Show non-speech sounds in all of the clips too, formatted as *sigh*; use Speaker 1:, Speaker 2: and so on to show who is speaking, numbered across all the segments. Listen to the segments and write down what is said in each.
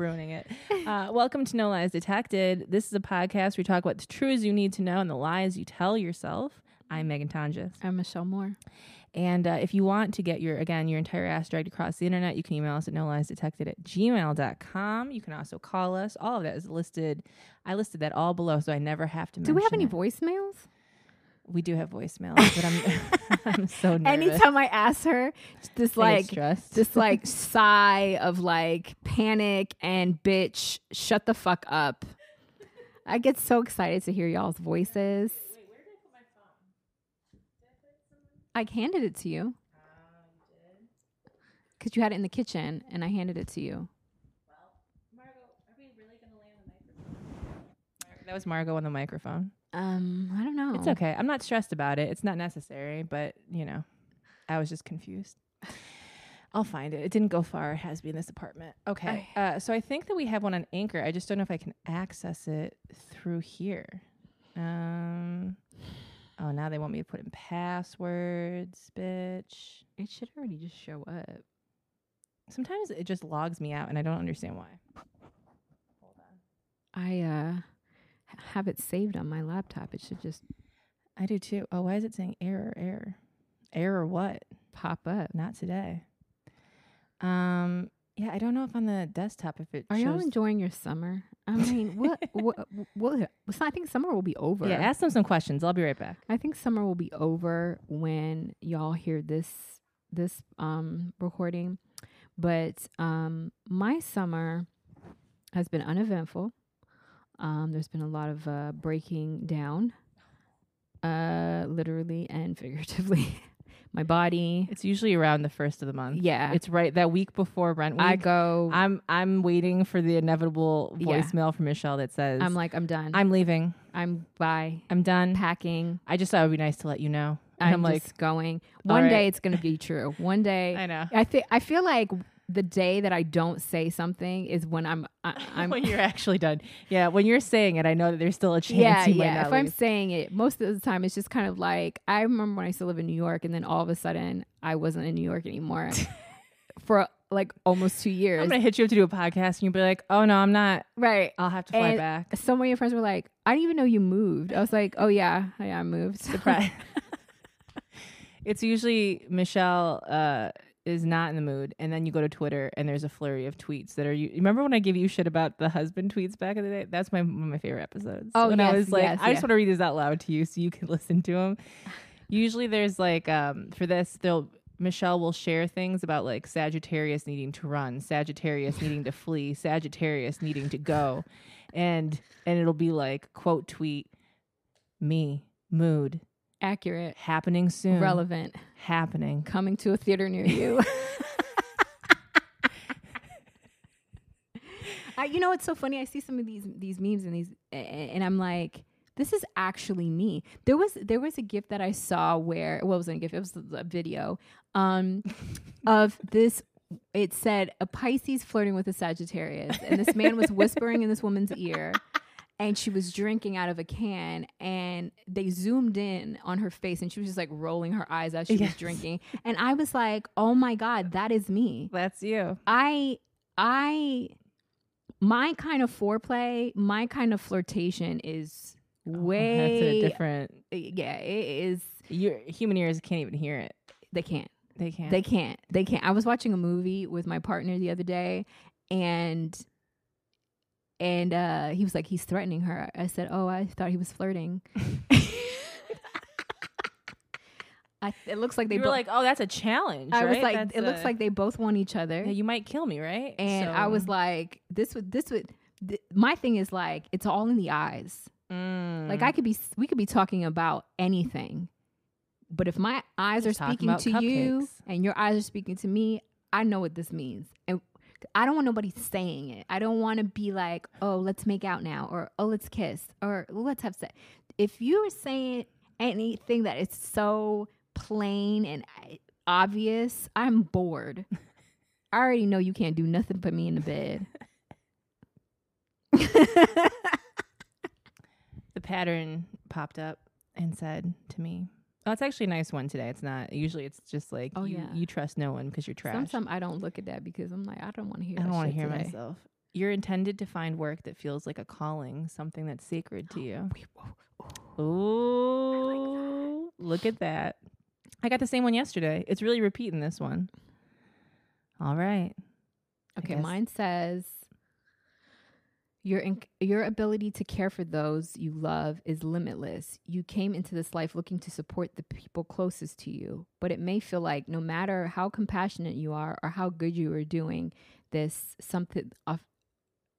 Speaker 1: Ruining it. Uh, welcome to No Lies Detected. This is a podcast where we talk about the truths you need to know and the lies you tell yourself. I'm Megan Tonjes.
Speaker 2: I'm Michelle Moore.
Speaker 1: And uh, if you want to get your, again, your entire ass dragged across the internet, you can email us at no lies detected at gmail.com. You can also call us. All of that is listed. I listed that all below, so I never have to
Speaker 2: Do we have any
Speaker 1: it.
Speaker 2: voicemails?
Speaker 1: We do have voicemails, but I'm, *laughs* I'm so nervous.
Speaker 2: Anytime I ask her, this like
Speaker 1: stressed.
Speaker 2: this *laughs* like sigh of like panic and bitch, shut the fuck up. I get so excited to hear y'all's voices. I handed it to you. Because you had it in the kitchen and I handed it to you.
Speaker 1: that was Margot on the microphone.
Speaker 2: Um, I don't know.
Speaker 1: It's okay. I'm not stressed about it. It's not necessary, but you know, I was just confused. *sighs* I'll find it. It didn't go far. It has to be in this apartment. Okay. *sighs* Uh, so I think that we have one on Anchor. I just don't know if I can access it through here. Um. Oh, now they want me to put in passwords, bitch.
Speaker 2: It should already just show up.
Speaker 1: Sometimes it just logs me out, and I don't understand why. Hold on.
Speaker 2: I uh have it saved on my laptop. It should just
Speaker 1: I do too. Oh, why is it saying error, error, error? What?
Speaker 2: pop up.
Speaker 1: Not today. Um. Yeah, I don't know if on the desktop if it
Speaker 2: Are y'all enjoying your summer? I *laughs* mean, what, what, what, I think summer will be over.
Speaker 1: yeah, ask them some questions. I'll be right back.
Speaker 2: I think summer will be over when y'all hear this this um recording. But um my summer has been uneventful. Um there's been a lot of uh breaking down uh literally and *laughs* figuratively. my body.
Speaker 1: It's usually around the first of the month.
Speaker 2: Yeah.
Speaker 1: It's right that week before rent week.
Speaker 2: I go
Speaker 1: I'm I'm waiting for the inevitable
Speaker 2: Yeah.
Speaker 1: voicemail from Michelle that says
Speaker 2: I'm like I'm done.
Speaker 1: I'm leaving.
Speaker 2: I'm bye.
Speaker 1: I'm done.
Speaker 2: Packing.
Speaker 1: I just thought it would be nice to let you know. And
Speaker 2: I'm,
Speaker 1: I'm, like,
Speaker 2: just going. One
Speaker 1: right.
Speaker 2: day it's going to be true. One day *laughs*
Speaker 1: I know.
Speaker 2: I think I feel like the day that I don't say something is when I'm I, *laughs* I'm
Speaker 1: when you're actually done. Yeah, when you're saying it, I know that there's still a chance
Speaker 2: yeah
Speaker 1: you might
Speaker 2: yeah.
Speaker 1: not
Speaker 2: If I'm saying it, most of the time it's just kind of like I remember when I still live in New York, and then all of a sudden I wasn't in New York anymore *laughs* for like almost two years.
Speaker 1: I'm gonna hit you up to do a podcast, and you'll be like, "Oh no, I'm not.
Speaker 2: right.
Speaker 1: I'll have to fly
Speaker 2: And
Speaker 1: back."
Speaker 2: Some of your friends were like, "I didn't even know you moved." I was like, "Oh yeah, yeah, I moved."
Speaker 1: Surprise. *laughs* it's usually Michelle uh, is not in the mood, and then you go to Twitter, and there's a flurry of tweets that are. You remember when I gave you shit about the husband tweets back in the day? That's my one of my favorite episodes.
Speaker 2: Oh,
Speaker 1: when I was like,
Speaker 2: yes,
Speaker 1: I just want to read this out loud to you so you can *laughs* listen to them. *sighs* Usually, there's like um, for this, they'll Michelle will share things about like Sagittarius needing to run, Sagittarius *laughs* needing to flee, Sagittarius needing to go, and and it'll be like quote tweet me mood
Speaker 2: Accurate,
Speaker 1: happening soon
Speaker 2: relevant,
Speaker 1: happening
Speaker 2: coming to a theater near you. *laughs* I, you know, it's so funny. I see some of these these memes and these, and I'm like, this is actually me. There was there was a gift that I saw where well, it wasn't a gift. It was a video um, *laughs* of this. It said a Pisces flirting with a Sagittarius, and this man was whispering in this woman's ear. And she was drinking out of a can, and they zoomed in on her face, and she was just like rolling her eyes as she was drinking. And I was like, "Oh my god, that is me."
Speaker 1: that's you
Speaker 2: I I my kind of foreplay, my kind of flirtation is way
Speaker 1: Oh, that's a different
Speaker 2: yeah, it is
Speaker 1: your human ears can't even hear it
Speaker 2: they can't.
Speaker 1: they can't
Speaker 2: They can't. They can't. I was watching a movie with my partner the other day and and uh he was like he's threatening her. I said, "Oh, I thought he was flirting." *laughs* I, it looks like they
Speaker 1: were
Speaker 2: both
Speaker 1: like oh that's a challenge
Speaker 2: I was like
Speaker 1: That's
Speaker 2: it looks like they both want each other.
Speaker 1: yeah, you might kill me right
Speaker 2: and I was like, this would this would th- my thing is like it's all in the eyes.
Speaker 1: Mm.
Speaker 2: Like I could be we could be talking about anything. But if my eyes
Speaker 1: Just
Speaker 2: are speaking to you and your eyes are speaking to me, I know what this means. And I don't want nobody saying it. I don't want to be like, "Oh, let's make out now," or "Oh, let's kiss," or "Let's have sex." If you're saying anything that is so plain and uh, obvious, I'm bored. I already know you can't do nothing but me in the bed. *laughs*
Speaker 1: the pattern popped up and said to me, "Oh, it's actually a nice one today. It's not. Usually, it's just like,
Speaker 2: Oh,
Speaker 1: you,
Speaker 2: yeah.
Speaker 1: you trust no one because you're trash.
Speaker 2: Sometimes I don't look at that because I'm like, I don't want to hear.
Speaker 1: I don't
Speaker 2: want to
Speaker 1: hear myself. You're intended to find work that feels like a calling, something that's sacred to *gasps* you. Ooh, look at that. I got the same one yesterday. It's really repeating this one. All right.
Speaker 2: Okay, mine says your inc- your ability to care for those you love is limitless. You came into this life looking to support the people closest to you, but it may feel like no matter how compassionate you are or how good you are doing this, something off,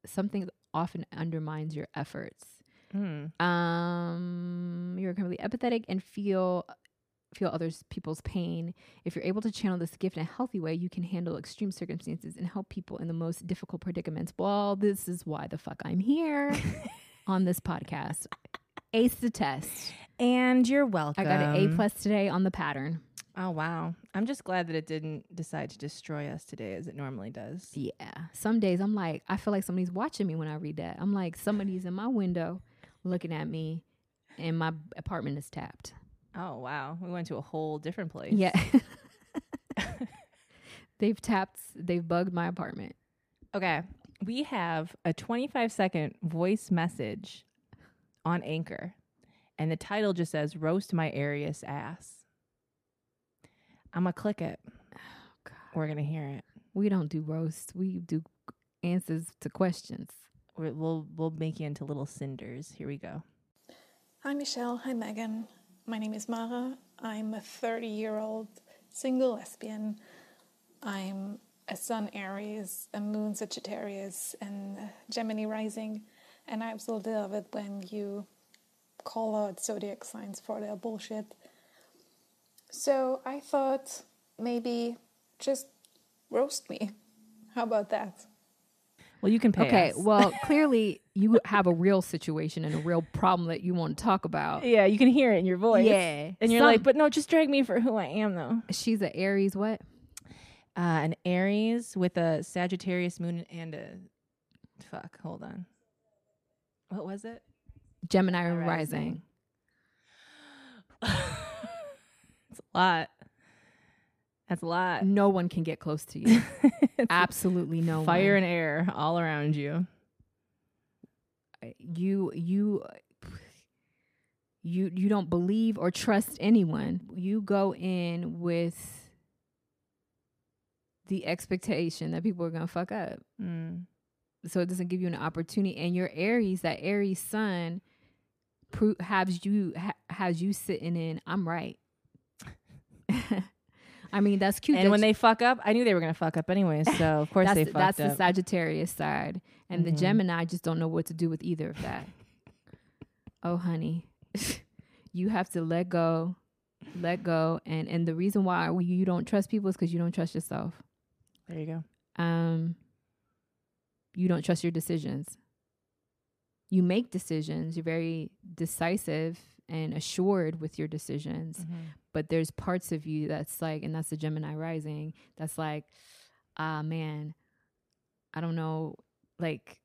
Speaker 2: something often undermines your efforts.
Speaker 1: Mm.
Speaker 2: Um, you're completely empathetic and feel feel others people's pain. If you're able to channel this gift in a healthy way, you can handle extreme circumstances and help people in the most difficult predicaments. Well, this is why the fuck I'm here *laughs* on this podcast. Ace the test.
Speaker 1: And you're welcome.
Speaker 2: I got an A plus today on the pattern.
Speaker 1: Oh wow. I'm just glad that it didn't decide to destroy us today as it normally does.
Speaker 2: Yeah. Some days I'm like, I feel like somebody's watching me when I read that. I'm like, somebody's in my window looking at me and my apartment is tapped.
Speaker 1: Oh wow. We went to a whole different place.
Speaker 2: Yeah. *laughs* *laughs* they've tapped, they've bugged my apartment.
Speaker 1: Okay. We have a 25 second voice message on Anchor, and the title just says Roast My Aries Ass. I'm going to click it.
Speaker 2: Oh, God.
Speaker 1: We're going to hear it.
Speaker 2: We don't do roast. We do answers to questions.
Speaker 1: We're, we'll, we'll make you into little cinders. Here we go.
Speaker 3: Hi, Michelle. Hi, Megan. My name is Mara. I'm a 30 year old single lesbian. I'm a Sun Aries, a Moon Sagittarius, and Gemini rising. And I absolutely love it when you call out zodiac signs for their bullshit. So I thought maybe just roast me. How about that?
Speaker 1: Well, you can pay
Speaker 2: Okay,
Speaker 1: us. *laughs*
Speaker 2: well, clearly you have a real situation and a real problem that you want to talk about.
Speaker 1: yeah, you can hear it in your voice.
Speaker 2: Yeah.
Speaker 1: And you're
Speaker 2: Some-
Speaker 1: like, but no, just drag me for who I am, though.
Speaker 2: She's an Aries, what?
Speaker 1: Uh, an Aries with a Sagittarius moon and a. Fuck, hold on. What was it?
Speaker 2: Gemini
Speaker 1: Rising.
Speaker 2: rising. *laughs*
Speaker 1: It's a lot. That's a lot.
Speaker 2: No one can get close to you. *laughs* Absolutely no one.
Speaker 1: Fire
Speaker 2: one.
Speaker 1: and air all around you.
Speaker 2: you you you you don't believe or trust anyone. You go in with the expectation that people are gonna fuck up.
Speaker 1: Mm.
Speaker 2: so it doesn't give you an opportunity. And your Aries, that Aries sun, pro- has you ha- has you sitting in. I'm right. *laughs* I mean, that's cute.
Speaker 1: And
Speaker 2: that
Speaker 1: when
Speaker 2: you-
Speaker 1: they fuck up, I knew they were gonna fuck up anyway. *laughs* So of course
Speaker 2: that's
Speaker 1: they
Speaker 2: the,
Speaker 1: fucked
Speaker 2: that's the. Sagittarius side, and the
Speaker 1: Mhm.
Speaker 2: Gemini just don't know what to do with either of that. *laughs* oh, honey, *laughs* you have to let go, let go, and and the reason why you don't trust people is because you don't trust yourself.
Speaker 1: there you go.
Speaker 2: um you don't trust your decisions you make decisions you're very decisive and assured with your decisions
Speaker 1: Mm-hmm.
Speaker 2: but there's parts of you that's like and that's the gemini rising that's like ah man i don't know like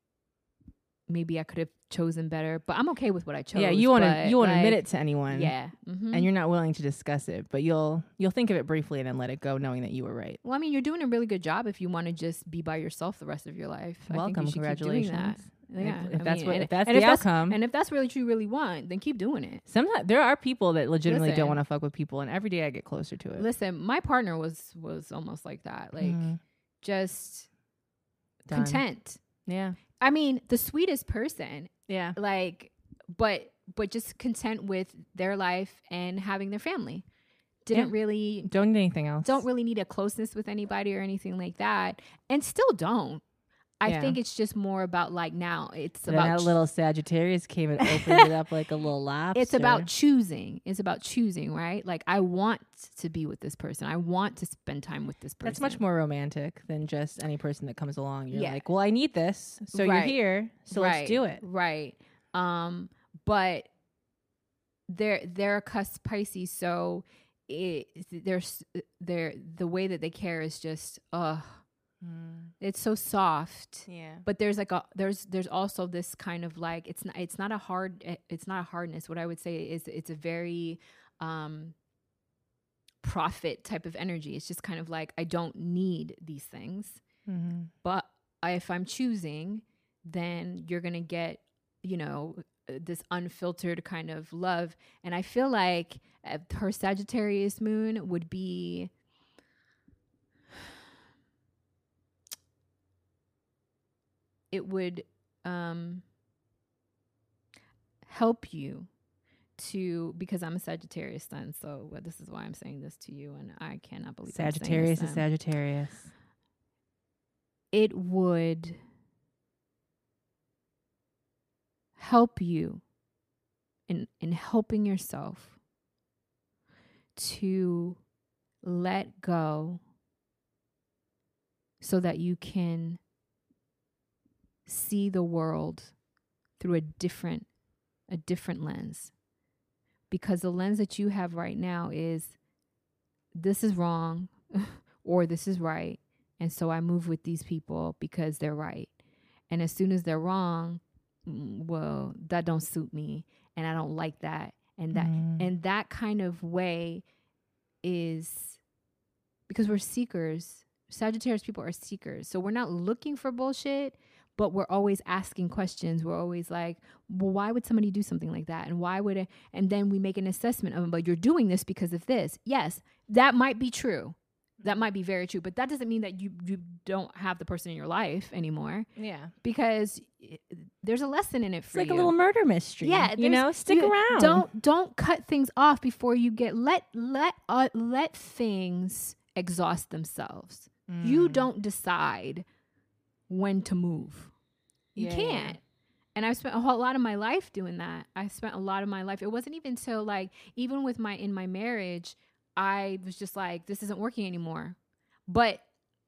Speaker 2: maybe i could have chosen better but i'm okay with what i chose
Speaker 1: Yeah, you want to you want to admit it to anyone.
Speaker 2: yeah mhm.
Speaker 1: And you're not willing to discuss it, but you'll you'll think of it briefly and then let it go, knowing that you were right.
Speaker 2: well i mean you're doing a really good job if you want to just be by yourself the rest of your life
Speaker 1: Welcome,
Speaker 2: you should keep doing
Speaker 1: congratulations.
Speaker 2: Yeah,
Speaker 1: if, if that's
Speaker 2: mean,
Speaker 1: what
Speaker 2: and-
Speaker 1: if that's the
Speaker 2: if
Speaker 1: outcome.
Speaker 2: And if that's really what you really want, then keep doing it.
Speaker 1: Sometimes there are people that legitimately
Speaker 2: Listen.
Speaker 1: don't want to fuck with people, and every day I get closer to it.
Speaker 2: Listen, my partner was was almost like that. Like
Speaker 1: Mhm.
Speaker 2: just
Speaker 1: Done.
Speaker 2: content.
Speaker 1: Yeah,
Speaker 2: I mean, the sweetest person,
Speaker 1: yeah.
Speaker 2: like but but just content with their life and having their family. Didn't
Speaker 1: Yeah.
Speaker 2: really
Speaker 1: Don't need anything else.
Speaker 2: don't really need a closeness with anybody or anything like that. And still don't. I
Speaker 1: Yeah.
Speaker 2: think it's just more about like now it's
Speaker 1: Then
Speaker 2: about
Speaker 1: that
Speaker 2: ch-
Speaker 1: little Sagittarius came and opened it up like a little *laughs* lobster.
Speaker 2: it's about choosing. It's about choosing, right? Like I want to be with this person. I want to spend time with this person.
Speaker 1: That's much more romantic than just any person that comes along. You're
Speaker 2: Yeah.
Speaker 1: like, well, I need this, so you're here, so
Speaker 2: right,
Speaker 1: let's do it.
Speaker 2: Right. Um, but they're they're a cusp Pisces, so it, there's they're the way that they care is just uh it's so soft.
Speaker 1: Yeah.
Speaker 2: but there's like a there's there's also this kind of like it's not it's not a hard eh, it's not a hardness. What i would say is it's a very um profit type of energy. It's just kind of like i don't need these things.
Speaker 1: Mm-hmm.
Speaker 2: but I- if i'm choosing then you're gonna get you know this unfiltered kind of love. And i feel like uh, her sagittarius moon would be it would um help you to because I'm a Sagittarius sun, so well, this is why I'm saying this to you, and I cannot believe I'm saying this
Speaker 1: Sagittarius is. Sagittarius.
Speaker 2: It would help you in in helping yourself to let go so that you can see the world through a different a different lens. Because the lens that you have right now is this is wrong *laughs* or this is right and so I move with these people because they're right. And as soon as they're wrong mm, well that don't suit me and I don't like that. And that
Speaker 1: Mm.
Speaker 2: and that kind of way is because we're seekers. Sagittarius people are seekers. So we're not looking for bullshit but we're always asking questions we're always like well why would somebody do something like that and why would it and then we make an assessment of but you're doing this because of this yes that might be true that might be very true but that doesn't mean that you you don't have the person in your life anymore
Speaker 1: Yeah.
Speaker 2: because there's a lesson in it for you.
Speaker 1: It's like
Speaker 2: you
Speaker 1: a little murder mystery.
Speaker 2: yeah,
Speaker 1: You know, stick
Speaker 2: you
Speaker 1: around.
Speaker 2: Don't don't cut things off before you get let let uh, let things exhaust themselves. You
Speaker 1: Mm.
Speaker 2: don't decide when to move. You
Speaker 1: Yeah, yeah, yeah.
Speaker 2: can't. And I've spent a whole lot of my life doing that. I spent a lot of my life. It wasn't even until like even with my in my marriage, I was just like, this isn't working anymore. But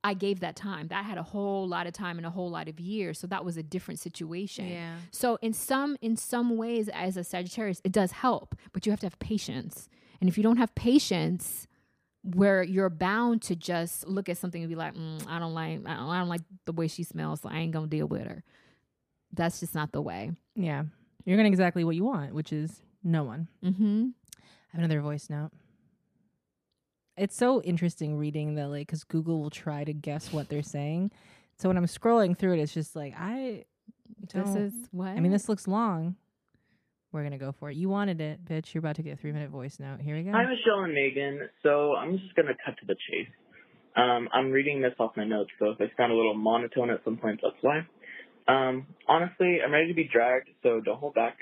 Speaker 2: I gave that time. That had a whole lot of time and a whole lot of years. So that was a different situation.
Speaker 1: Yeah.
Speaker 2: So in some in some ways as a Sagittarius it does help, but you have to have patience. And if you don't have patience where you're bound to just look at something and be like, mm, I don't like I don't, I don't like the way she smells, so I ain't to deal with her. That's just not the way.
Speaker 1: Yeah. You're gonna exactly what you want, which is no one.
Speaker 2: Mhm.
Speaker 1: I have another voice note. It's so interesting reading the like because Google will try to guess what they're saying. So when I'm scrolling through it, it's just like I
Speaker 2: This
Speaker 1: don't.
Speaker 2: is what
Speaker 1: I mean, this looks long. We're gonna go for it. You wanted it, bitch. You're about to get a three minute voice note. Here we go.
Speaker 4: Hi, Michelle and Megan. So I'm just to cut to the chase. Um, I'm reading this off my notes, so if I sound a little monotone at some points, that's why. Um, honestly, I'm ready to be dragged, so don't hold back.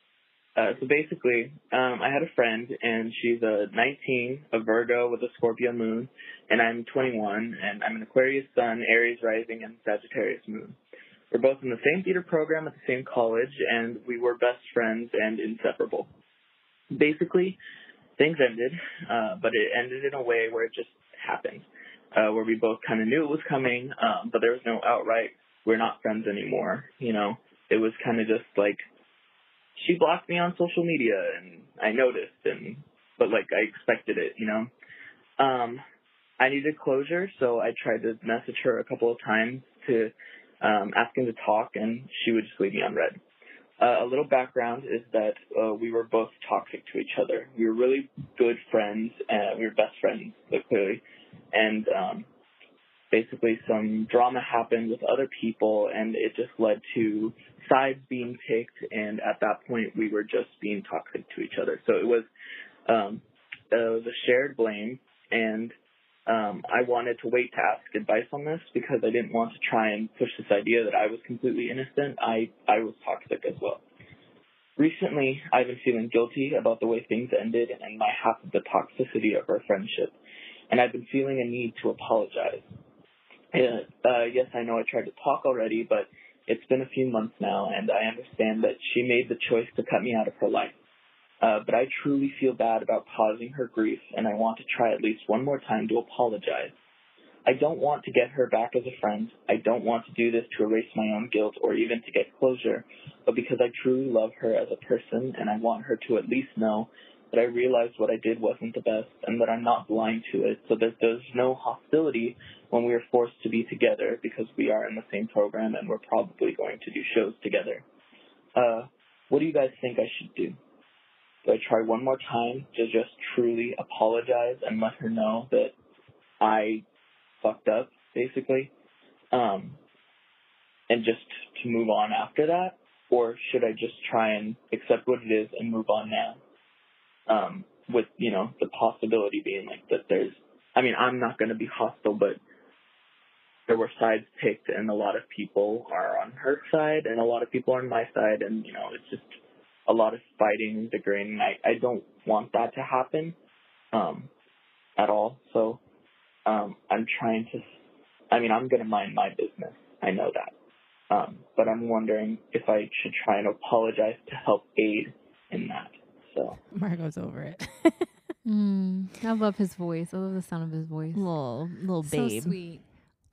Speaker 4: *laughs* uh, so basically, um, I had a friend, and she's a 19, a Virgo with a Scorpio moon, and I'm 21, and I'm an Aquarius sun, Aries rising, and Sagittarius moon. We're both in the same theater program at the same college, and we were best friends and inseparable. Basically, things ended, uh, but it ended in a way where it just happened, uh, where we both kind of knew it was coming, um, but there was no outright, we're not friends anymore, you know? It was kind of just like, she blocked me on social media, and I noticed, and, but like, I expected it, you know? Um, I needed closure, so I tried to message her a couple of times to, um, ask him to talk, and she would just leave me on red. Uh, a little background is that uh, we were both toxic to each other. We were really good friends, and we were best friends, but clearly. And um, basically, some drama happened with other people, and it just led to sides being picked. And at that point, we were just being toxic to each other. So it was um, uh, was a shared blame, and um, I wanted to wait to ask advice on this because I didn't want to try and push this idea that I was completely innocent. I, I was toxic as well. Recently, I've been feeling guilty about the way things ended and my half of the toxicity of our friendship, and I've been feeling a need to apologize. Uh, uh, yes, I know I tried to talk already, but it's been a few months now, and I understand that she made the choice to cut me out of her life. Uh, but I truly feel bad about causing her grief, and I want to try at least one more time to apologize. I don't want to get her back as a friend. I don't want to do this to erase my own guilt or even to get closure, but because I truly love her as a person, and I want her to at least know that I realized what I did wasn't the best and that I'm not blind to it, so that there's no hostility when we are forced to be together because we are in the same program and we're probably going to do shows together. Uh, what do you guys think I should do? Do I try one more time to just truly apologize and let her know that I fucked up, basically, um, and just to move on after that? Or should I just try and accept what it is and move on now? Um, with, you know, the possibility being like that there's, I mean, I'm not going to be hostile, but there were sides picked and a lot of people are on her side and a lot of people are on my side and, you know, it's just a lot of fighting, degrading. I, I don't want that to happen, um, at all. So, um, I'm trying to, I mean, I'm going to mind my business. I know that. Um, but I'm wondering if I should try and apologize to help aid in that. So
Speaker 1: Margot's over it. *laughs*
Speaker 2: Mm, I love his voice. I love the sound of his voice.
Speaker 1: little little babe.
Speaker 2: So sweet.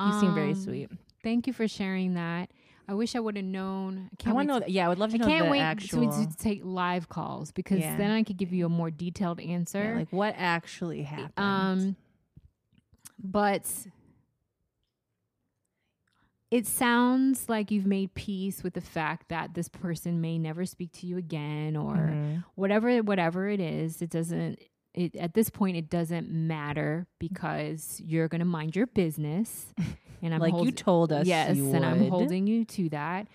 Speaker 1: You seem very
Speaker 2: Um,
Speaker 1: sweet.
Speaker 2: Thank you for sharing that. I wish I would have known. I
Speaker 1: I want to know. Yeah, I would love to
Speaker 2: I
Speaker 1: know
Speaker 2: can't
Speaker 1: the
Speaker 2: wait
Speaker 1: actual.
Speaker 2: to, to take live calls because
Speaker 1: Yeah.
Speaker 2: then I could give you a more detailed answer.
Speaker 1: yeah, like what actually happened.
Speaker 2: um, but it sounds like you've made peace with the fact that this person may never speak to you again, or
Speaker 1: Mhm.
Speaker 2: whatever whatever it is. It doesn't. It, at this point, it doesn't matter because you're gonna mind your business, *laughs* and I'm
Speaker 1: like you told us.
Speaker 2: yes,
Speaker 1: you
Speaker 2: and I'm holding you to that.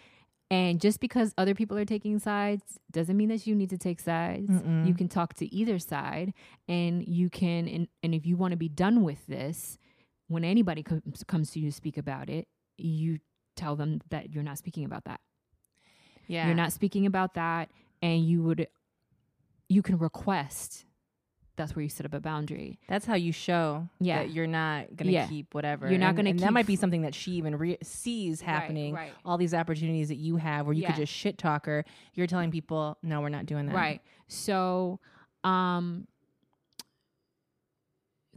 Speaker 2: And just because other people are taking sides doesn't mean that you need to take sides.
Speaker 1: Mm-mm.
Speaker 2: You can talk to either side, and you can. And, and if you want to be done with this, when anybody comes comes to you to speak about it, you tell them that you're not speaking about that.
Speaker 1: Yeah,
Speaker 2: You're not speaking about that, and you would. You can request. That's where you set up a boundary.
Speaker 1: That's how you show
Speaker 2: Yeah.
Speaker 1: that you're not gonna
Speaker 2: Yeah.
Speaker 1: keep whatever.
Speaker 2: You're not
Speaker 1: And-
Speaker 2: gonna
Speaker 1: and that might be something that she even re- sees happening.
Speaker 2: right.
Speaker 1: All these opportunities that you have, where you
Speaker 2: Yeah.
Speaker 1: could just shit talk her. You're telling people, no, we're not doing that.
Speaker 2: Right. So, um,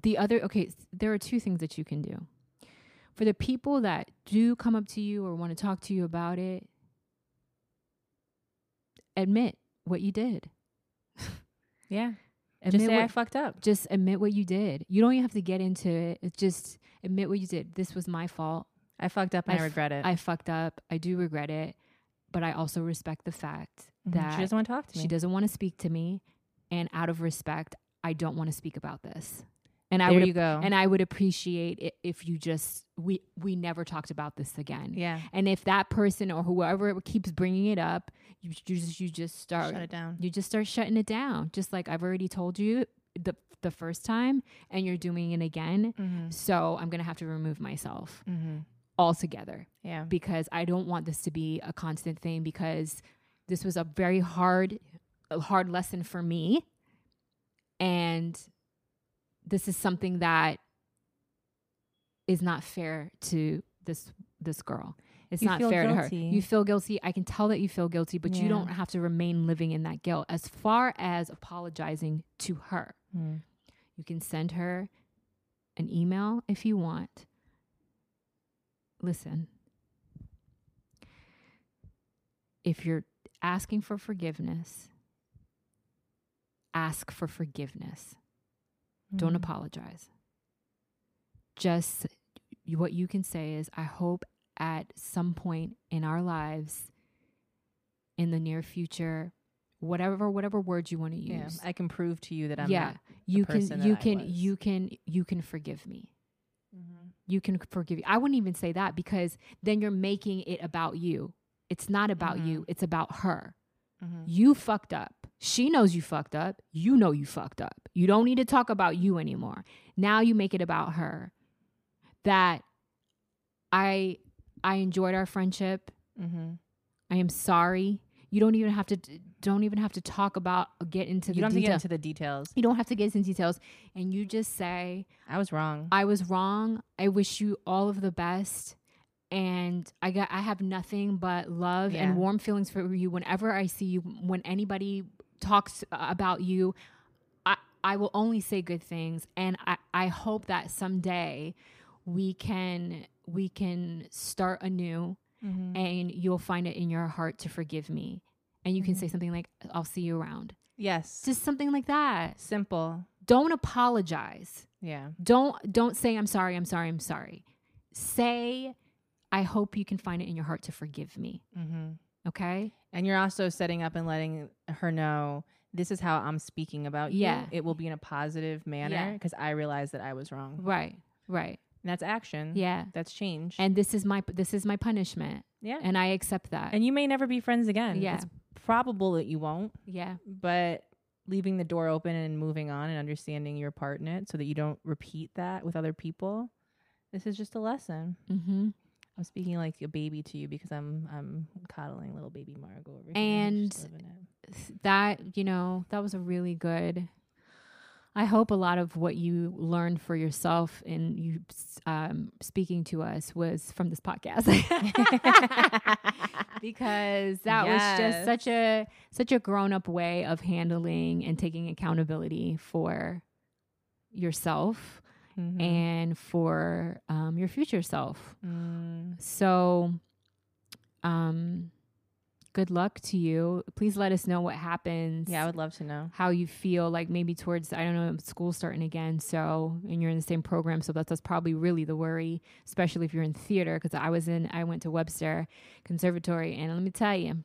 Speaker 2: the other, okay, there are two things that you can do. For the people that do come up to you or want to talk to you about it, admit what you did.
Speaker 1: Yeah.
Speaker 2: Admit
Speaker 1: Just say I fucked up.
Speaker 2: just admit what you did. You don't even have to get into it. It's just admit what you did. This was my fault.
Speaker 1: I fucked up and I,
Speaker 2: I f-
Speaker 1: regret it.
Speaker 2: I fucked up. I do regret it, but I also respect the fact
Speaker 1: Mhm.
Speaker 2: that
Speaker 1: she doesn't want to talk to me.
Speaker 2: she doesn't want to speak to me, and out of respect, I don't want to speak about this. And I
Speaker 1: There
Speaker 2: would
Speaker 1: you go.
Speaker 2: and I would appreciate it if you just we we never talked about this again.
Speaker 1: yeah.
Speaker 2: And if that person or whoever keeps bringing it up, you, you just you just start
Speaker 1: Shut it down.
Speaker 2: you just start shutting it down. Just like I've already told you the the first time, and you're doing it again.
Speaker 1: Mm-hmm.
Speaker 2: So I'm gonna have to remove myself
Speaker 1: Mm-hmm.
Speaker 2: altogether
Speaker 1: Yeah.
Speaker 2: because I don't want this to be a constant thing because this was a very hard a hard lesson for me and this is something that is not fair to this this girl. It's
Speaker 1: You
Speaker 2: not fair to her. You feel guilty. I can tell that you feel guilty, but you don't have to remain living in that guilt. As far as apologizing to her,
Speaker 1: Mm.
Speaker 2: you can send her an email if you want. Listen, if you're asking for forgiveness, ask for forgiveness. Don't
Speaker 1: Mhm.
Speaker 2: apologize. Just what you can say is, I hope at some point in our lives, in the near future, whatever whatever words you want to
Speaker 1: Yeah.
Speaker 2: use,
Speaker 1: I can prove to you that I'm
Speaker 2: yeah, you can you can you can you can forgive me.
Speaker 1: Mm-hmm.
Speaker 2: You can forgive you. I wouldn't even say that because then you're making it about you. It's not about you. It's about her.
Speaker 1: Mm-hmm.
Speaker 2: You fucked up. She knows you fucked up. You know you fucked up. You don't need to talk about you anymore. Now you make it about her. That I I enjoyed our friendship.
Speaker 1: Mm-hmm.
Speaker 2: I am sorry. You don't even have to don't even have to talk about get into
Speaker 1: You
Speaker 2: the
Speaker 1: don't have to get into the details.
Speaker 2: you don't have to get into details and you just say
Speaker 1: I was wrong.
Speaker 2: I was wrong. I wish you all of the best. And I got I have nothing but love
Speaker 1: Yeah.
Speaker 2: and warm feelings for you whenever I see you when anybody talks about you. I will only say good things and I I hope that someday we can we can start anew
Speaker 1: mm-hmm.
Speaker 2: and you'll find it in your heart to forgive me. And you can say something like I'll see you around.
Speaker 1: Yes.
Speaker 2: Just something like that.
Speaker 1: simple.
Speaker 2: Don't apologize.
Speaker 1: Yeah.
Speaker 2: Don't don't say I'm sorry, I'm sorry, I'm sorry. Say I hope you can find it in your heart to forgive me.
Speaker 1: Mm-hmm.
Speaker 2: Okay?
Speaker 1: And you're also setting up and letting her know this is how I'm speaking about you. Yeah. It will be in a positive manner
Speaker 2: Yeah.
Speaker 1: because I realize that I was wrong.
Speaker 2: Right. Right.
Speaker 1: And that's action.
Speaker 2: Yeah.
Speaker 1: That's change.
Speaker 2: And this is my this is my punishment.
Speaker 1: yeah.
Speaker 2: And I accept that.
Speaker 1: And you may never be friends again.
Speaker 2: Yeah.
Speaker 1: It's probable that you won't,
Speaker 2: yeah.
Speaker 1: but leaving the door open and moving on and understanding your part in it so that you don't repeat that with other people. This is just a lesson.
Speaker 2: Mm-hmm.
Speaker 1: I'm speaking like a baby to you because I'm I'm coddling little baby Margot over here.
Speaker 2: And
Speaker 1: Just living it.
Speaker 2: that you know that was a really good i hope a lot of what you learned for yourself and you um, speaking to us was from this podcast *laughs* because that was just such a such a grown-up way of handling and taking accountability for yourself
Speaker 1: Mhm.
Speaker 2: and for um, your future self
Speaker 1: Mm.
Speaker 2: so, um, good luck to you. Please let us know what happens.
Speaker 1: Yeah, I would love to know.
Speaker 2: how you feel like maybe towards I don't know school starting again. So and you're in the same program, so that's, that's probably really the worry, especially if you're in theater. Because I was in I went to Webster Conservatory, and let me tell you.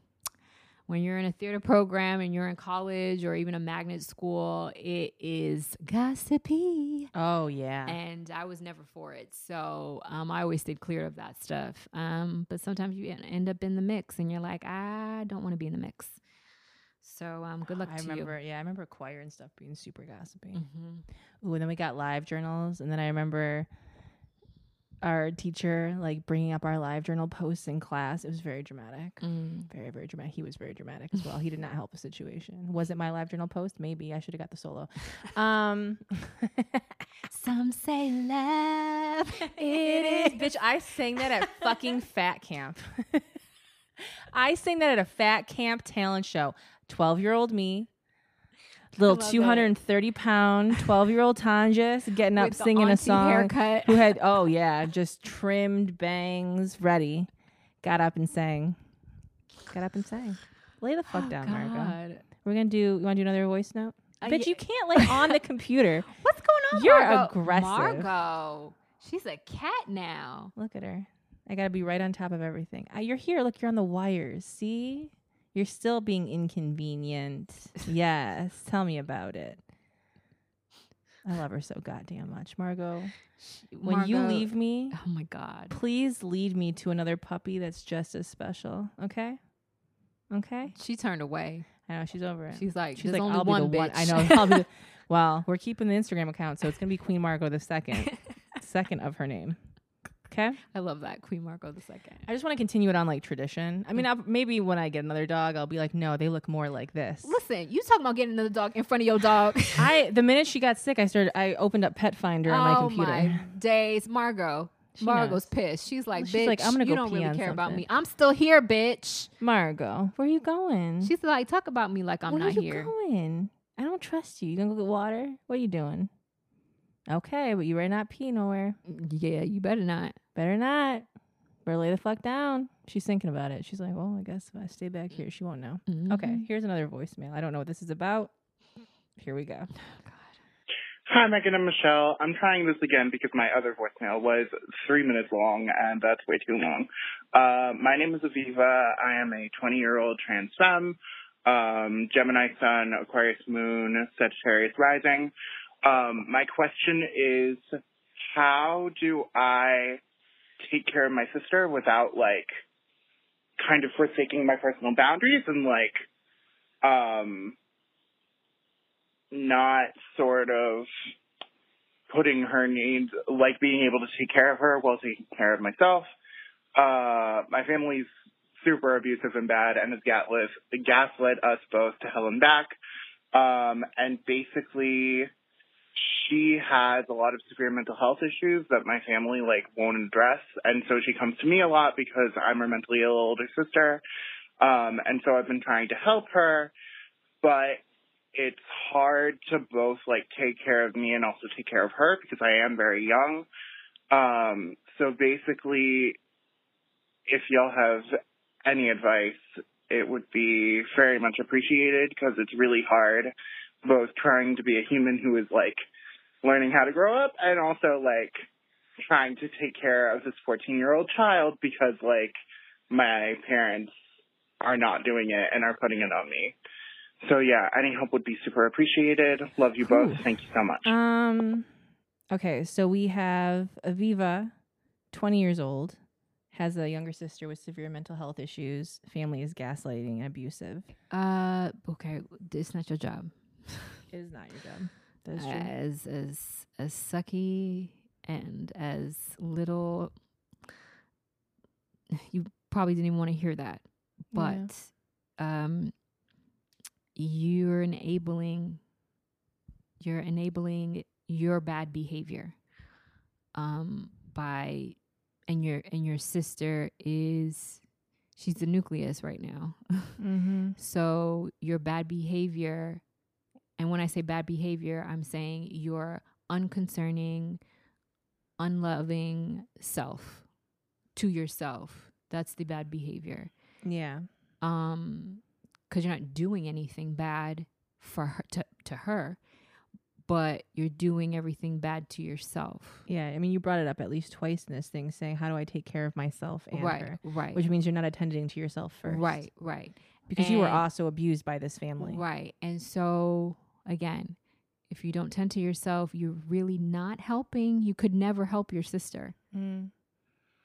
Speaker 2: When you're in a theater program and you're in college or even a magnet school, it is gossipy
Speaker 1: Oh yeah.
Speaker 2: and I was never for it. So um, I always stayed clear of that stuff. Um, but sometimes you end up in the mix, and you're like, I don't want to be in the mix. So um, good luck
Speaker 1: I
Speaker 2: to
Speaker 1: remember, yeah, I remember choir and stuff being super gossipy.
Speaker 2: Mm-hmm.
Speaker 1: Ooh, and then we got live journals, and then I remember our teacher like bringing up our live journal posts in class. It was very dramatic,
Speaker 2: Mm.
Speaker 1: very very dramatic. He was very dramatic as well. he did not help the situation. Was it my live journal post? Maybe I should have got the solo. *laughs* Um, *laughs*
Speaker 2: Some say love. *laughs*
Speaker 1: it is, bitch. I sang that at fucking fat camp. I sang that at a fat camp talent show. Twelve year old me. Little
Speaker 2: love it.
Speaker 1: two hundred and thirty pound twelve year old Tanja getting up
Speaker 2: With the
Speaker 1: singing a
Speaker 2: auntie
Speaker 1: song.
Speaker 2: haircut.
Speaker 1: Who had oh yeah, just trimmed bangs, ready. Got up and sang. Got up and sang. Lay the fuck
Speaker 2: Oh,
Speaker 1: down, Margot.
Speaker 2: God.
Speaker 1: We're gonna do. You want to do another voice note?
Speaker 2: Uh,
Speaker 1: Bitch,
Speaker 2: yeah.
Speaker 1: you can't lay on the computer. *laughs*
Speaker 2: What's going on?
Speaker 1: You're
Speaker 2: Margot?
Speaker 1: aggressive.
Speaker 2: Margot. She's a cat now.
Speaker 1: Look at her. I gotta be right on top of everything. Ah, you're here. Look, you're on the wires. See, you're still being inconvenient. *laughs* yes, tell me about it. I love her so goddamn much, Margot. When you leave me,
Speaker 2: Oh my God.
Speaker 1: please lead me to another puppy that's just as special. Okay. Okay.
Speaker 2: She turned away.
Speaker 1: I know she's over it.
Speaker 2: She's like,
Speaker 1: She's like,
Speaker 2: only
Speaker 1: I'll
Speaker 2: one
Speaker 1: be the one. I know. I'll be the, *laughs* well, we're keeping the Instagram account, so it's gonna be Queen Margot the second, *laughs* second of her name. Okay.
Speaker 2: I love that Queen Margot the second.
Speaker 1: I just want to continue it on like tradition. I mean, mm. I'll, maybe when I get another dog, I'll be like, no, they look more like this.
Speaker 2: Listen, you talking about getting another dog in front of your dog? *laughs*
Speaker 1: I the minute she got sick, I started. I opened up Pet Finder on my
Speaker 2: oh
Speaker 1: computer.
Speaker 2: my days, Margot.
Speaker 1: She
Speaker 2: Margot's
Speaker 1: knows.
Speaker 2: pissed. She's like,
Speaker 1: She's
Speaker 2: bitch,
Speaker 1: like, I'm gonna
Speaker 2: you
Speaker 1: go
Speaker 2: don't really care about me. I'm still here, bitch.
Speaker 1: Margot, where are you going?
Speaker 2: She's like, talk about me like I'm not here.
Speaker 1: where
Speaker 2: not
Speaker 1: are you
Speaker 2: here.
Speaker 1: going? I don't trust you. You gonna go get water? What are you doing? Okay, but you better not pee nowhere.
Speaker 2: Yeah, you better not.
Speaker 1: Better not. Better lay the fuck down. She's thinking about it. She's like, well, I guess if I stay back here, she won't know. Okay,
Speaker 2: Mhm.
Speaker 1: here's another voicemail. I don't know what this is about. Here we go.
Speaker 5: Hi, Megan and Michelle. I'm trying this again because my other voicemail was three minutes long, and that's way too long. Uh, my name is Aviva. I am a 20 year old trans femme, um, Gemini Sun, Aquarius Moon, Sagittarius Rising. Um, my question is how do I take care of my sister without, like, kind of forsaking my personal boundaries and, like, um, not sort of putting her needs, like being able to take care of her while taking care of myself. Uh, my family's super abusive and bad and has gaslit, gaslit us both to hell and back. Um, and basically, she has a lot of severe mental health issues that my family like won't address, and so she comes to me a lot because I'm her mentally ill older sister. Um, and so I've been trying to help her, but it's hard to both like take care of me and also take care of her because I am very young. Um, so basically, if y'all have any advice, it would be very much appreciated because it's really hard both trying to be a human who is like learning how to grow up and also like trying to take care of this 14 year old child because like my parents are not doing it and are putting it on me. So yeah, any help would be super appreciated. Love you both.
Speaker 1: Ooh.
Speaker 5: Thank you so much.
Speaker 1: Um. Okay, so we have Aviva, twenty years old, has a younger sister with severe mental health issues. Family is gaslighting and abusive.
Speaker 2: Uh, okay, it's not your job.
Speaker 1: It is not your job. That's true.
Speaker 2: As as as sucky and as little, you probably didn't even want to hear that,
Speaker 1: Yeah.
Speaker 2: but um, you're enabling, you're enabling your bad behavior, um, by, and your and your sister is, she's the nucleus right now. *laughs*
Speaker 1: mm-hmm.
Speaker 2: So your bad behavior, and when I say bad behavior, I'm saying your unconcerning, unloving self to yourself. That's the bad behavior.
Speaker 1: Yeah.
Speaker 2: Um, because you're not doing anything bad for her to, to her, but you're doing everything bad to yourself.
Speaker 1: Yeah. I mean, you brought it up at least twice in this thing, saying, "How do I take care of myself and
Speaker 2: right,
Speaker 1: her?"
Speaker 2: right,
Speaker 1: Which means you're not attending to yourself first,
Speaker 2: right, right.
Speaker 1: Because you were also abused by this family.
Speaker 2: Right. And so, again, if you don't tend to yourself, you're really not helping. You could never help your sister.
Speaker 1: Mm.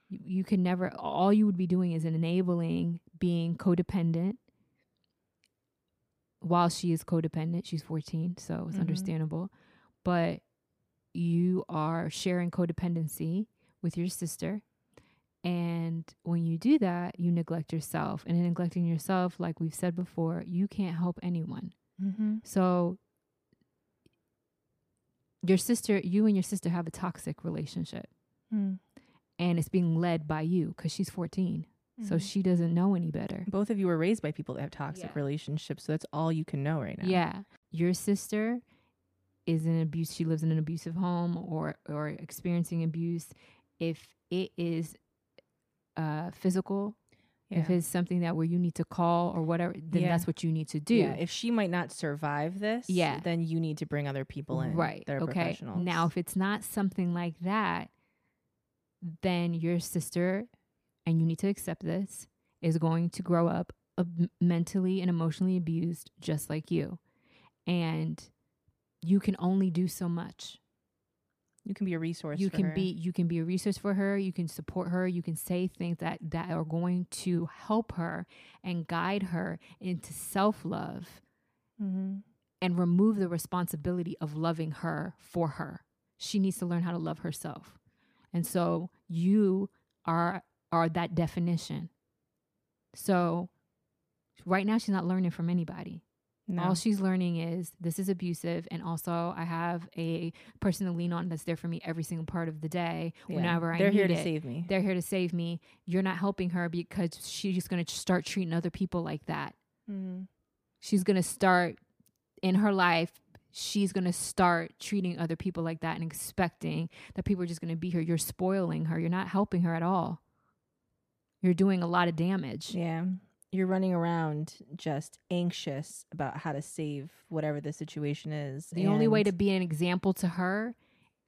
Speaker 2: You, you can never, all you would be doing is enabling being codependent while she is codependent. She's 14, so it's
Speaker 1: Mhm.
Speaker 2: understandable. But you are sharing codependency with your sister. And when you do that, you neglect yourself. And in neglecting yourself, like we've said before, you can't help anyone.
Speaker 1: Mm-hmm.
Speaker 2: So your sister, you and your sister have a toxic relationship
Speaker 1: Mm.
Speaker 2: and it's being led by you because she's 14. So
Speaker 1: Mhm.
Speaker 2: she doesn't know any better.
Speaker 1: Both of you were raised by people that have toxic
Speaker 2: Yeah.
Speaker 1: relationships, so that's all you can know right now.
Speaker 2: Yeah. Your sister is in abuse. She lives in an abusive home or, or experiencing abuse. If it is uh, physical, if it's something that where you need to call or whatever, then
Speaker 1: Yeah.
Speaker 2: that's what you need to do.
Speaker 1: Yeah, if she might not survive this,
Speaker 2: Yeah.
Speaker 1: then you need to bring other people in.
Speaker 2: Right.
Speaker 1: That
Speaker 2: okay.
Speaker 1: professionals.
Speaker 2: Now, if it's not something like that, then your sister, and you need to accept this, is going to grow up ab- mentally and emotionally abused just like you. And you can only do so much.
Speaker 1: You can be a resource.
Speaker 2: you
Speaker 1: for
Speaker 2: can
Speaker 1: her.
Speaker 2: be you can be a resource for her, you can support her, you can say things that that are going to help her and guide her into self-love
Speaker 1: Mm-hmm.
Speaker 2: and remove the responsibility of loving her for her. She needs to learn how to love herself. And so you are are that definition. So right now she's not learning from anybody.
Speaker 1: No.
Speaker 2: All she's learning is this is abusive and also I have a person to lean on that's there for me every single part of the day
Speaker 1: Yeah.
Speaker 2: whenever I
Speaker 1: They're
Speaker 2: need
Speaker 1: here to
Speaker 2: it.
Speaker 1: save me.
Speaker 2: They're here to save me. You're not helping her because she's just going to start treating other people like that
Speaker 1: Mm-hmm.
Speaker 2: she's going to start in her life she's going to start treating other people like that and expecting that people are just going to be here you're spoiling her you're not helping her at all you're doing a lot of damage
Speaker 1: Yeah. You're running around just anxious about how to save whatever the situation is.
Speaker 2: the only way to be an example to her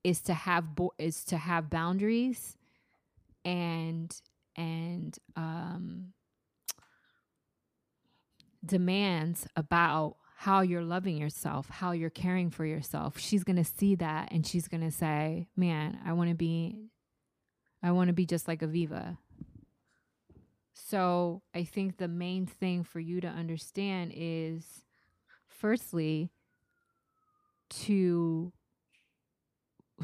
Speaker 2: is to have bo- is to have boundaries and and um demands about how you're loving yourself, how you're caring for yourself. She's going to see that and she's going to say, "Man, I want to be I want to be just like Aviva." So, I think the main thing for you to understand is firstly to *sighs*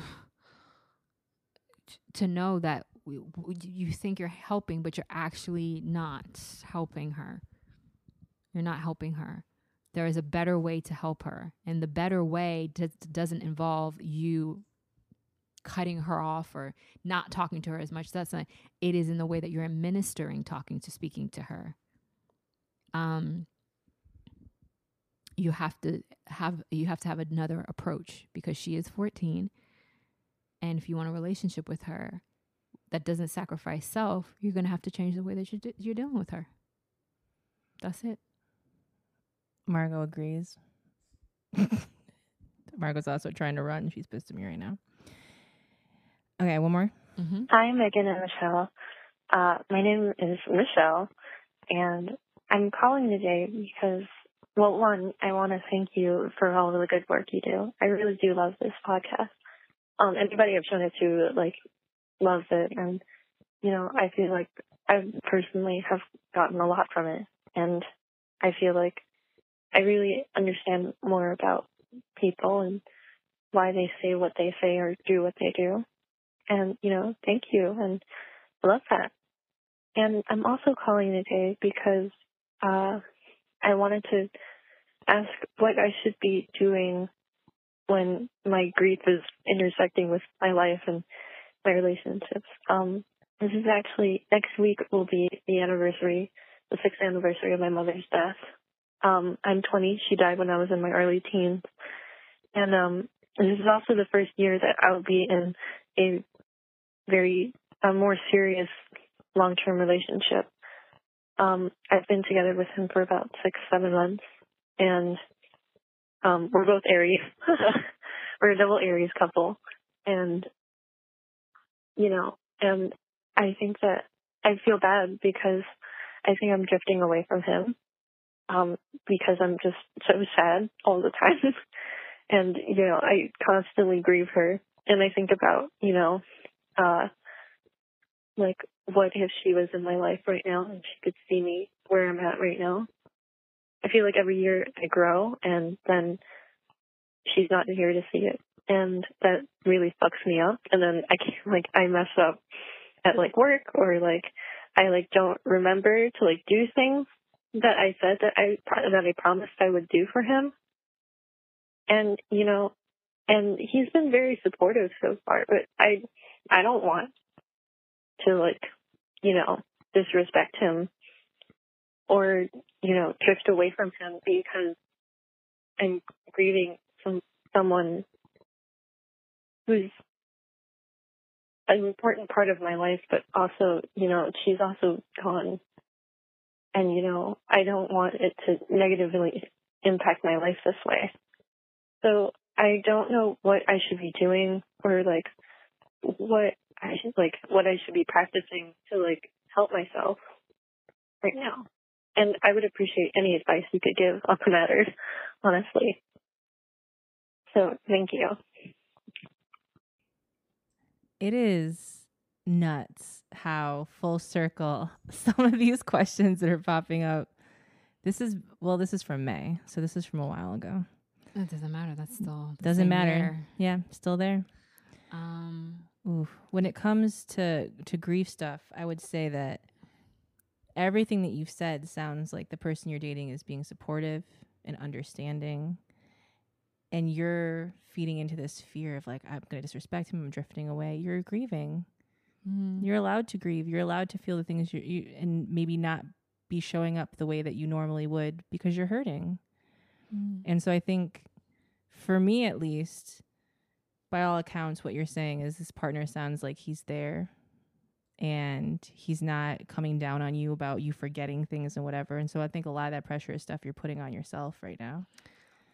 Speaker 2: to know that you think you're helping but you're actually not helping her. You're not helping her. There is a better way to help her and the better way does, doesn't involve you cutting her off or not talking to her as much that's not it is in the way that you're administering talking to speaking to her um you have to have you have to have another approach because she is 14 and if you want a relationship with her that doesn't sacrifice self you're going to have to change the way that you're, you're dealing with her That's it.
Speaker 1: Margot agrees. *laughs* Margot's also trying to run. She's pissed at me right now. Okay, one more.
Speaker 2: Mm-hmm.
Speaker 6: Hi, Megan and Mishal. Uh, my name is Michelle, and I'm calling today because, well, one, I want to thank you for all of the good work you do. I really do love this podcast. Um, anybody I've shown it to, like, loves it, and, you know, I feel like I personally have gotten a lot from it, and I feel like I really understand more about people and why they say what they say or do what they do. And, you know, thank you and love that. And I'm also calling today because uh I wanted to ask what I should be doing when my grief is intersecting with my life and my relationships. Um this is actually next week will be the anniversary, the sixth anniversary of my mother's death. Um I'm 20. She died when I was in my early teens. And um this is also the first year that I will be in a very a more serious long term relationship. Um, I've been together with him for about six, seven months, and um, we're both Aries. *laughs* we're a double Aries couple, and you know, and I think that I feel bad because I think I'm drifting away from him um, because I'm just so sad all the time, *laughs* and you know, I constantly grieve her, and I think about you know uh like what if she was in my life right now and she could see me where I'm at right now. I feel like every year I grow and then she's not here to see it. And that really fucks me up. And then I can't like I mess up at like work or like I like don't remember to like do things that I said that I that I promised I would do for him. And you know, and he's been very supportive so far, but I I don't want to like, you know, disrespect him or, you know, drift away from him because I'm grieving some someone who's an important part of my life, but also, you know, she's also gone. And, you know, I don't want it to negatively impact my life this way. So I don't know what I should be doing or like what I should like what I should be practicing to like help myself right now. And I would appreciate any advice you could give on the matter, honestly. So thank you.
Speaker 1: It is nuts how full circle *laughs* some of these questions that are popping up. This is well, this is from May, so this is from a while ago.
Speaker 2: It doesn't matter. That's still the
Speaker 1: Doesn't matter. Yeah, still there.
Speaker 2: Um,
Speaker 1: Oof. When it comes to to grief stuff, I would say that everything that you've said sounds like the person you're dating is being supportive and understanding, and you're feeding into this fear of like I'm going to disrespect him, I'm drifting away. You're grieving.
Speaker 2: mm,
Speaker 1: You're allowed to grieve. You're allowed to feel the things you, you and maybe not be showing up the way that you normally would because you're hurting.
Speaker 2: Mm.
Speaker 1: And so I think for me at least, by all accounts, what you're saying is this partner sounds like he's there and he's not coming down on you about you forgetting things and whatever. And so I think a lot of that pressure is stuff you're putting on yourself right now.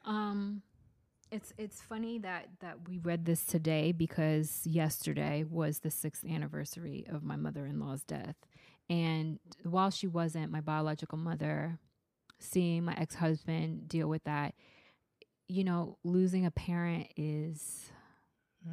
Speaker 2: Um, it's it's funny that that we read this today because yesterday was the sixth anniversary of my mother-in-law's death, and while she wasn't my biological mother, seeing my ex-husband deal with that, you know, losing a parent is *sighs*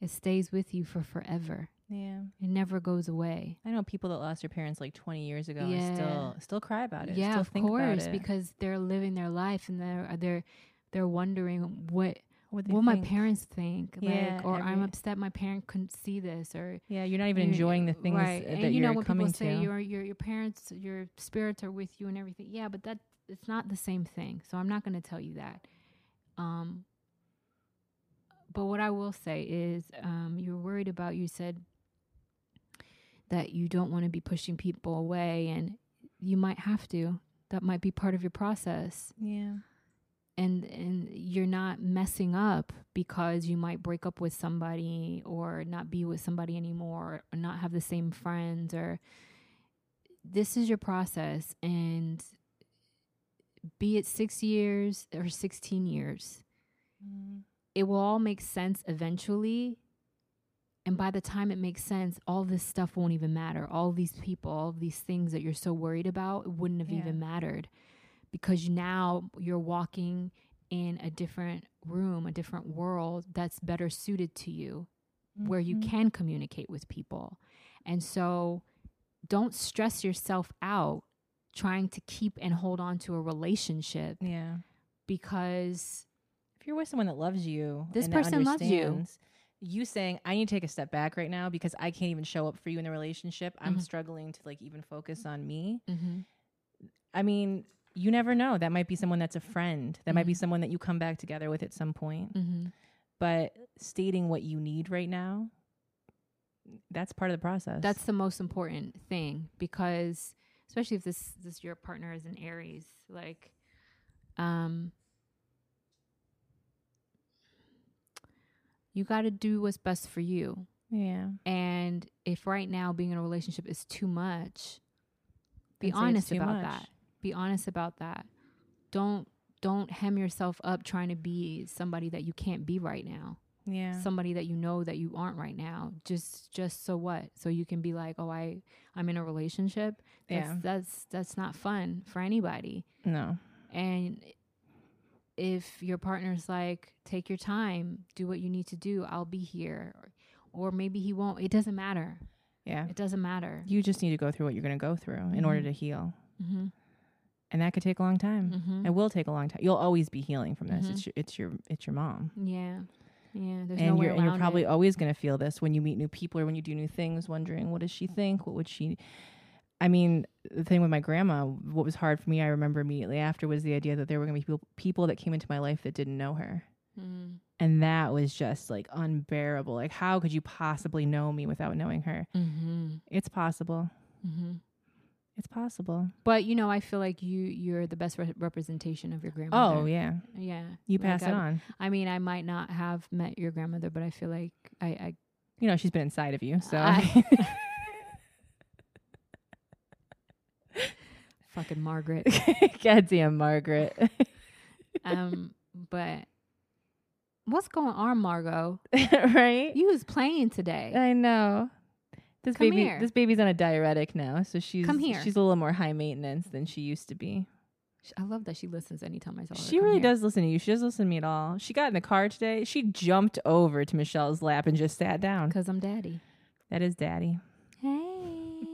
Speaker 2: it stays with you for forever.
Speaker 1: Yeah.
Speaker 2: It never goes away.
Speaker 1: I know people that lost their parents like 20 years ago and still still cry about it.
Speaker 2: yeah,
Speaker 1: still
Speaker 2: of course,
Speaker 1: it.
Speaker 2: because they're living their life and they're they're they're wondering what
Speaker 1: what,
Speaker 2: what my parents think,
Speaker 1: Yeah,
Speaker 2: like, or I'm upset my parent couldn't see this, or
Speaker 1: Yeah, you're not even
Speaker 2: you're-
Speaker 1: enjoying the things
Speaker 2: right.
Speaker 1: that
Speaker 2: and you
Speaker 1: you're
Speaker 2: know when people say
Speaker 1: to.
Speaker 2: your your your parents, your spirits are with you and everything. Yeah, but that it's not the same thing. So I'm not going to tell you that. Um, but what I will say is, um, you're worried about. You said that you don't want to be pushing people away, and you might have to. That might be part of your process
Speaker 1: yeah.
Speaker 2: And and you're not messing up because you might break up with somebody or not be with somebody anymore or not have the same friends or this is your process and be it 6 years or 16 years mm-hmm. it will all make sense eventually. And by the time it makes sense all this stuff won't even matter. All these people all these things that you're so worried about wouldn't have
Speaker 1: Yeah.
Speaker 2: even mattered because now you're walking in a different room a different world that's better suited to you where you
Speaker 1: Mhm.
Speaker 2: can communicate with people. And so don't stress yourself out trying to keep and hold on to a relationship
Speaker 1: Yeah.
Speaker 2: because
Speaker 1: If you're with someone that loves you,
Speaker 2: This
Speaker 1: and
Speaker 2: person loves you.
Speaker 1: You saying I need to take a step back right now because I can't even show up for you in the relationship. I'm
Speaker 2: Mhm.
Speaker 1: struggling to like even focus on me.
Speaker 2: mm-hmm.
Speaker 1: I mean, you never know. That might be someone that's a friend. That might be
Speaker 2: Mhm.
Speaker 1: someone that you come back together with at some point.
Speaker 2: Mm-hmm.
Speaker 1: But stating what you need right now, that's part of the process.
Speaker 2: That's the most important thing because especially if this this your partner is an Aries, like um you got to do what's best for you.
Speaker 1: yeah.
Speaker 2: And if right now being in a relationship is too much, be
Speaker 1: Then say it's
Speaker 2: honest about
Speaker 1: much.
Speaker 2: that. Be honest about that. Don't don't hem yourself up trying to be somebody that you can't be right now.
Speaker 1: Yeah.
Speaker 2: Somebody that you know that you aren't right now. Just just so what? So you can be like, "Oh, I I'm in a relationship." That's
Speaker 1: Yeah.
Speaker 2: that's that's not fun for anybody.
Speaker 1: no.
Speaker 2: And if your partner's like, "Take your time, do what you need to do. I'll be here." Or, or maybe he won't. It doesn't matter.
Speaker 1: Yeah.
Speaker 2: It doesn't matter.
Speaker 1: You just need to go through what you're going to go through in order
Speaker 2: Mhm.
Speaker 1: to heal.
Speaker 2: Mm-hmm.
Speaker 1: And that could take a long time.
Speaker 2: Mm-hmm.
Speaker 1: It will take a long time. You'll always be healing from this.
Speaker 2: Mhm.
Speaker 1: It's your, it's your it's your mom.
Speaker 2: Yeah. Yeah. There's
Speaker 1: and
Speaker 2: no
Speaker 1: you're and you're probably
Speaker 2: it.
Speaker 1: always going to feel this when you meet new people or when you do new things wondering what does she think? What would she I mean, the thing with my grandma, what was hard for me, I remember immediately after was the idea that there were going to be people, people that came into my life that didn't know her.
Speaker 2: Mm.
Speaker 1: And that was just like unbearable. Like how could you possibly know me without knowing her?
Speaker 2: Mm-hmm.
Speaker 1: It's possible.
Speaker 2: Mm-hmm.
Speaker 1: It's possible.
Speaker 2: But you know, I feel like you you're the best re- representation of your grandmother.
Speaker 1: Oh, yeah.
Speaker 2: yeah.
Speaker 1: You
Speaker 2: Like,
Speaker 1: pass it
Speaker 2: I-
Speaker 1: on.
Speaker 2: I mean, I might not have met your grandmother, but I feel like I, I
Speaker 1: You know, she's been inside of you. So
Speaker 2: I- *laughs* fucking Margaret. *laughs*
Speaker 1: goddamn Margaret. *laughs*
Speaker 2: um, but what's going on, Margot?
Speaker 1: right?
Speaker 2: You was playing today.
Speaker 1: I know. This
Speaker 2: Come
Speaker 1: baby
Speaker 2: here.
Speaker 1: this baby's on a diuretic now, so she's
Speaker 2: Come here.
Speaker 1: she's a little more high maintenance than she used to be.
Speaker 2: I love that she listens anytime I tell her.
Speaker 1: She really does listen to you. She doesn't listen to me at all. She got in the car today. She jumped over to Mishal's lap and just sat down.
Speaker 2: because I'm daddy.
Speaker 1: That is daddy.
Speaker 2: Hey,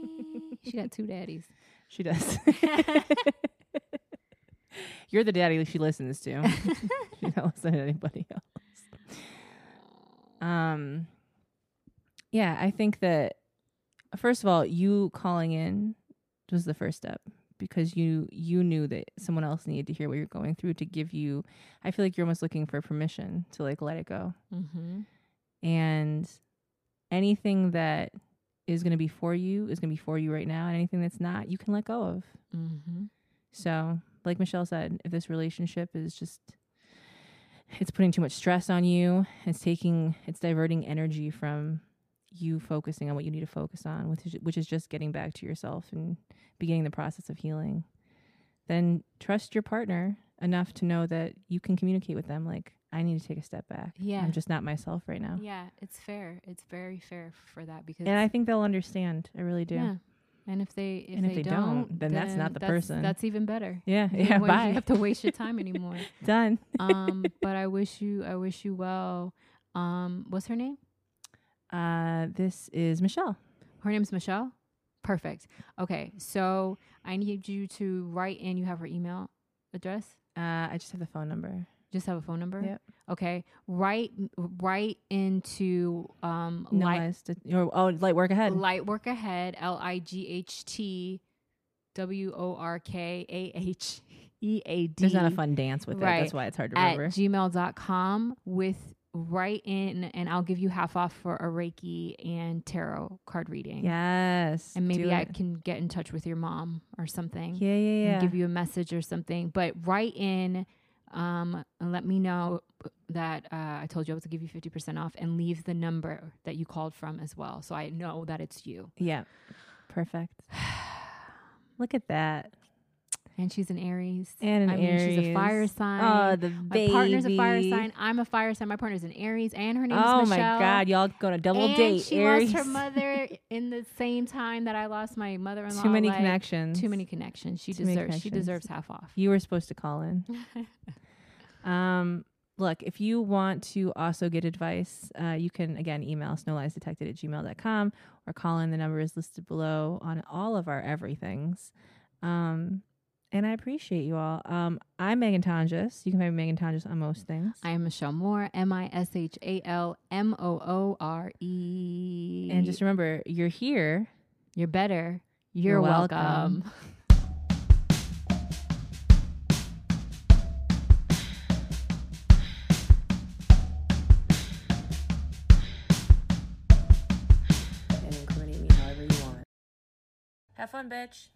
Speaker 2: she got two daddies. *laughs*
Speaker 1: She does. *laughs* You're the daddy she listens to. *laughs* she doesn't listen to anybody else. Um yeah, I think that first of all, you calling in was the first step because you you knew that someone else needed to hear what you're going through to give you I feel like you're almost looking for permission to like let it go.
Speaker 2: Mm-hmm.
Speaker 1: And anything that is going to be for you is going to be for you right now and anything that's not, you can let go of.
Speaker 2: Mm-hmm.
Speaker 1: So, like Mishal said, if this relationship is just it's putting too much stress on you, it's taking it's diverting energy from you focusing on what you need to focus on, which is, which is just getting back to yourself and beginning the process of healing. Then trust your partner enough to know that you can communicate with them like I need to take a step back.
Speaker 2: Yeah.
Speaker 1: I'm just not myself right now.
Speaker 2: Yeah, it's fair. It's very fair for that because
Speaker 1: And I think they'll understand. I really do.
Speaker 2: yeah. And if they if,
Speaker 1: And if
Speaker 2: they,
Speaker 1: they don't, then that's not the
Speaker 2: that's,
Speaker 1: person.
Speaker 2: That's even better.
Speaker 1: Yeah.
Speaker 2: You
Speaker 1: Yeah.
Speaker 2: don't
Speaker 1: Bye.
Speaker 2: You have to waste your time *laughs* anymore.
Speaker 1: Done.
Speaker 2: um, but I wish you I wish you well. Um, what's her name?
Speaker 1: Uh, this is Michelle.
Speaker 2: Her name's Michelle. Perfect. Okay, so I need you to write in. You have her email address.
Speaker 1: Uh, I just have the phone number.
Speaker 2: Just have a phone number.
Speaker 1: Yep.
Speaker 2: Okay. Write write into um
Speaker 1: No
Speaker 2: light
Speaker 1: or, oh, light work ahead.
Speaker 2: light work ahead L I G H T W O R K A H E A D.
Speaker 1: There's not a fun dance with it. That's why it's hard to
Speaker 2: at
Speaker 1: remember.
Speaker 2: gmail.com with write in and I'll give you half off for a Reiki and tarot card reading.
Speaker 1: yes.
Speaker 2: And maybe I can get in touch with your mom or something.
Speaker 1: Yeah, yeah, yeah.
Speaker 2: and give you a message or something. But write in um, and let me know that uh, I told you I was to give you 50% off and leave the number that you called from as well. So I know that it's you.
Speaker 1: yeah. Perfect. *sighs* Look at that.
Speaker 2: And she's an Aries.
Speaker 1: And an
Speaker 2: I mean, she's a fire sign.
Speaker 1: Oh, the
Speaker 2: My
Speaker 1: baby.
Speaker 2: partner's a fire sign. I'm a fire sign. My partner's an Aries, and her name
Speaker 1: Oh
Speaker 2: is Michelle.
Speaker 1: Oh my God, y'all going to double
Speaker 2: and
Speaker 1: date.
Speaker 2: she
Speaker 1: Aries.
Speaker 2: lost her *laughs* mother in the same time that I lost my mother-in-law.
Speaker 1: Too many
Speaker 2: like,
Speaker 1: connections.
Speaker 2: Too many connections. She
Speaker 1: Too
Speaker 2: deserves. She deserves half off.
Speaker 1: You were supposed to call in. *laughs* um, look, if you want to also get advice, uh, you can again email snowliesdetected at gmail.com or call in. The number is listed below on all of our everythings. Um, and I appreciate you all. Um, I'm Megan Tonjes. You can find Megan Tonjes on most things.
Speaker 2: I am Mishal Moore. M I S H A L M O O R E.
Speaker 1: and just remember, you're here.
Speaker 2: you're better. You're,
Speaker 1: You're
Speaker 2: welcome.
Speaker 1: welcome. *laughs* and incriminate me however you want. Have fun, bitch.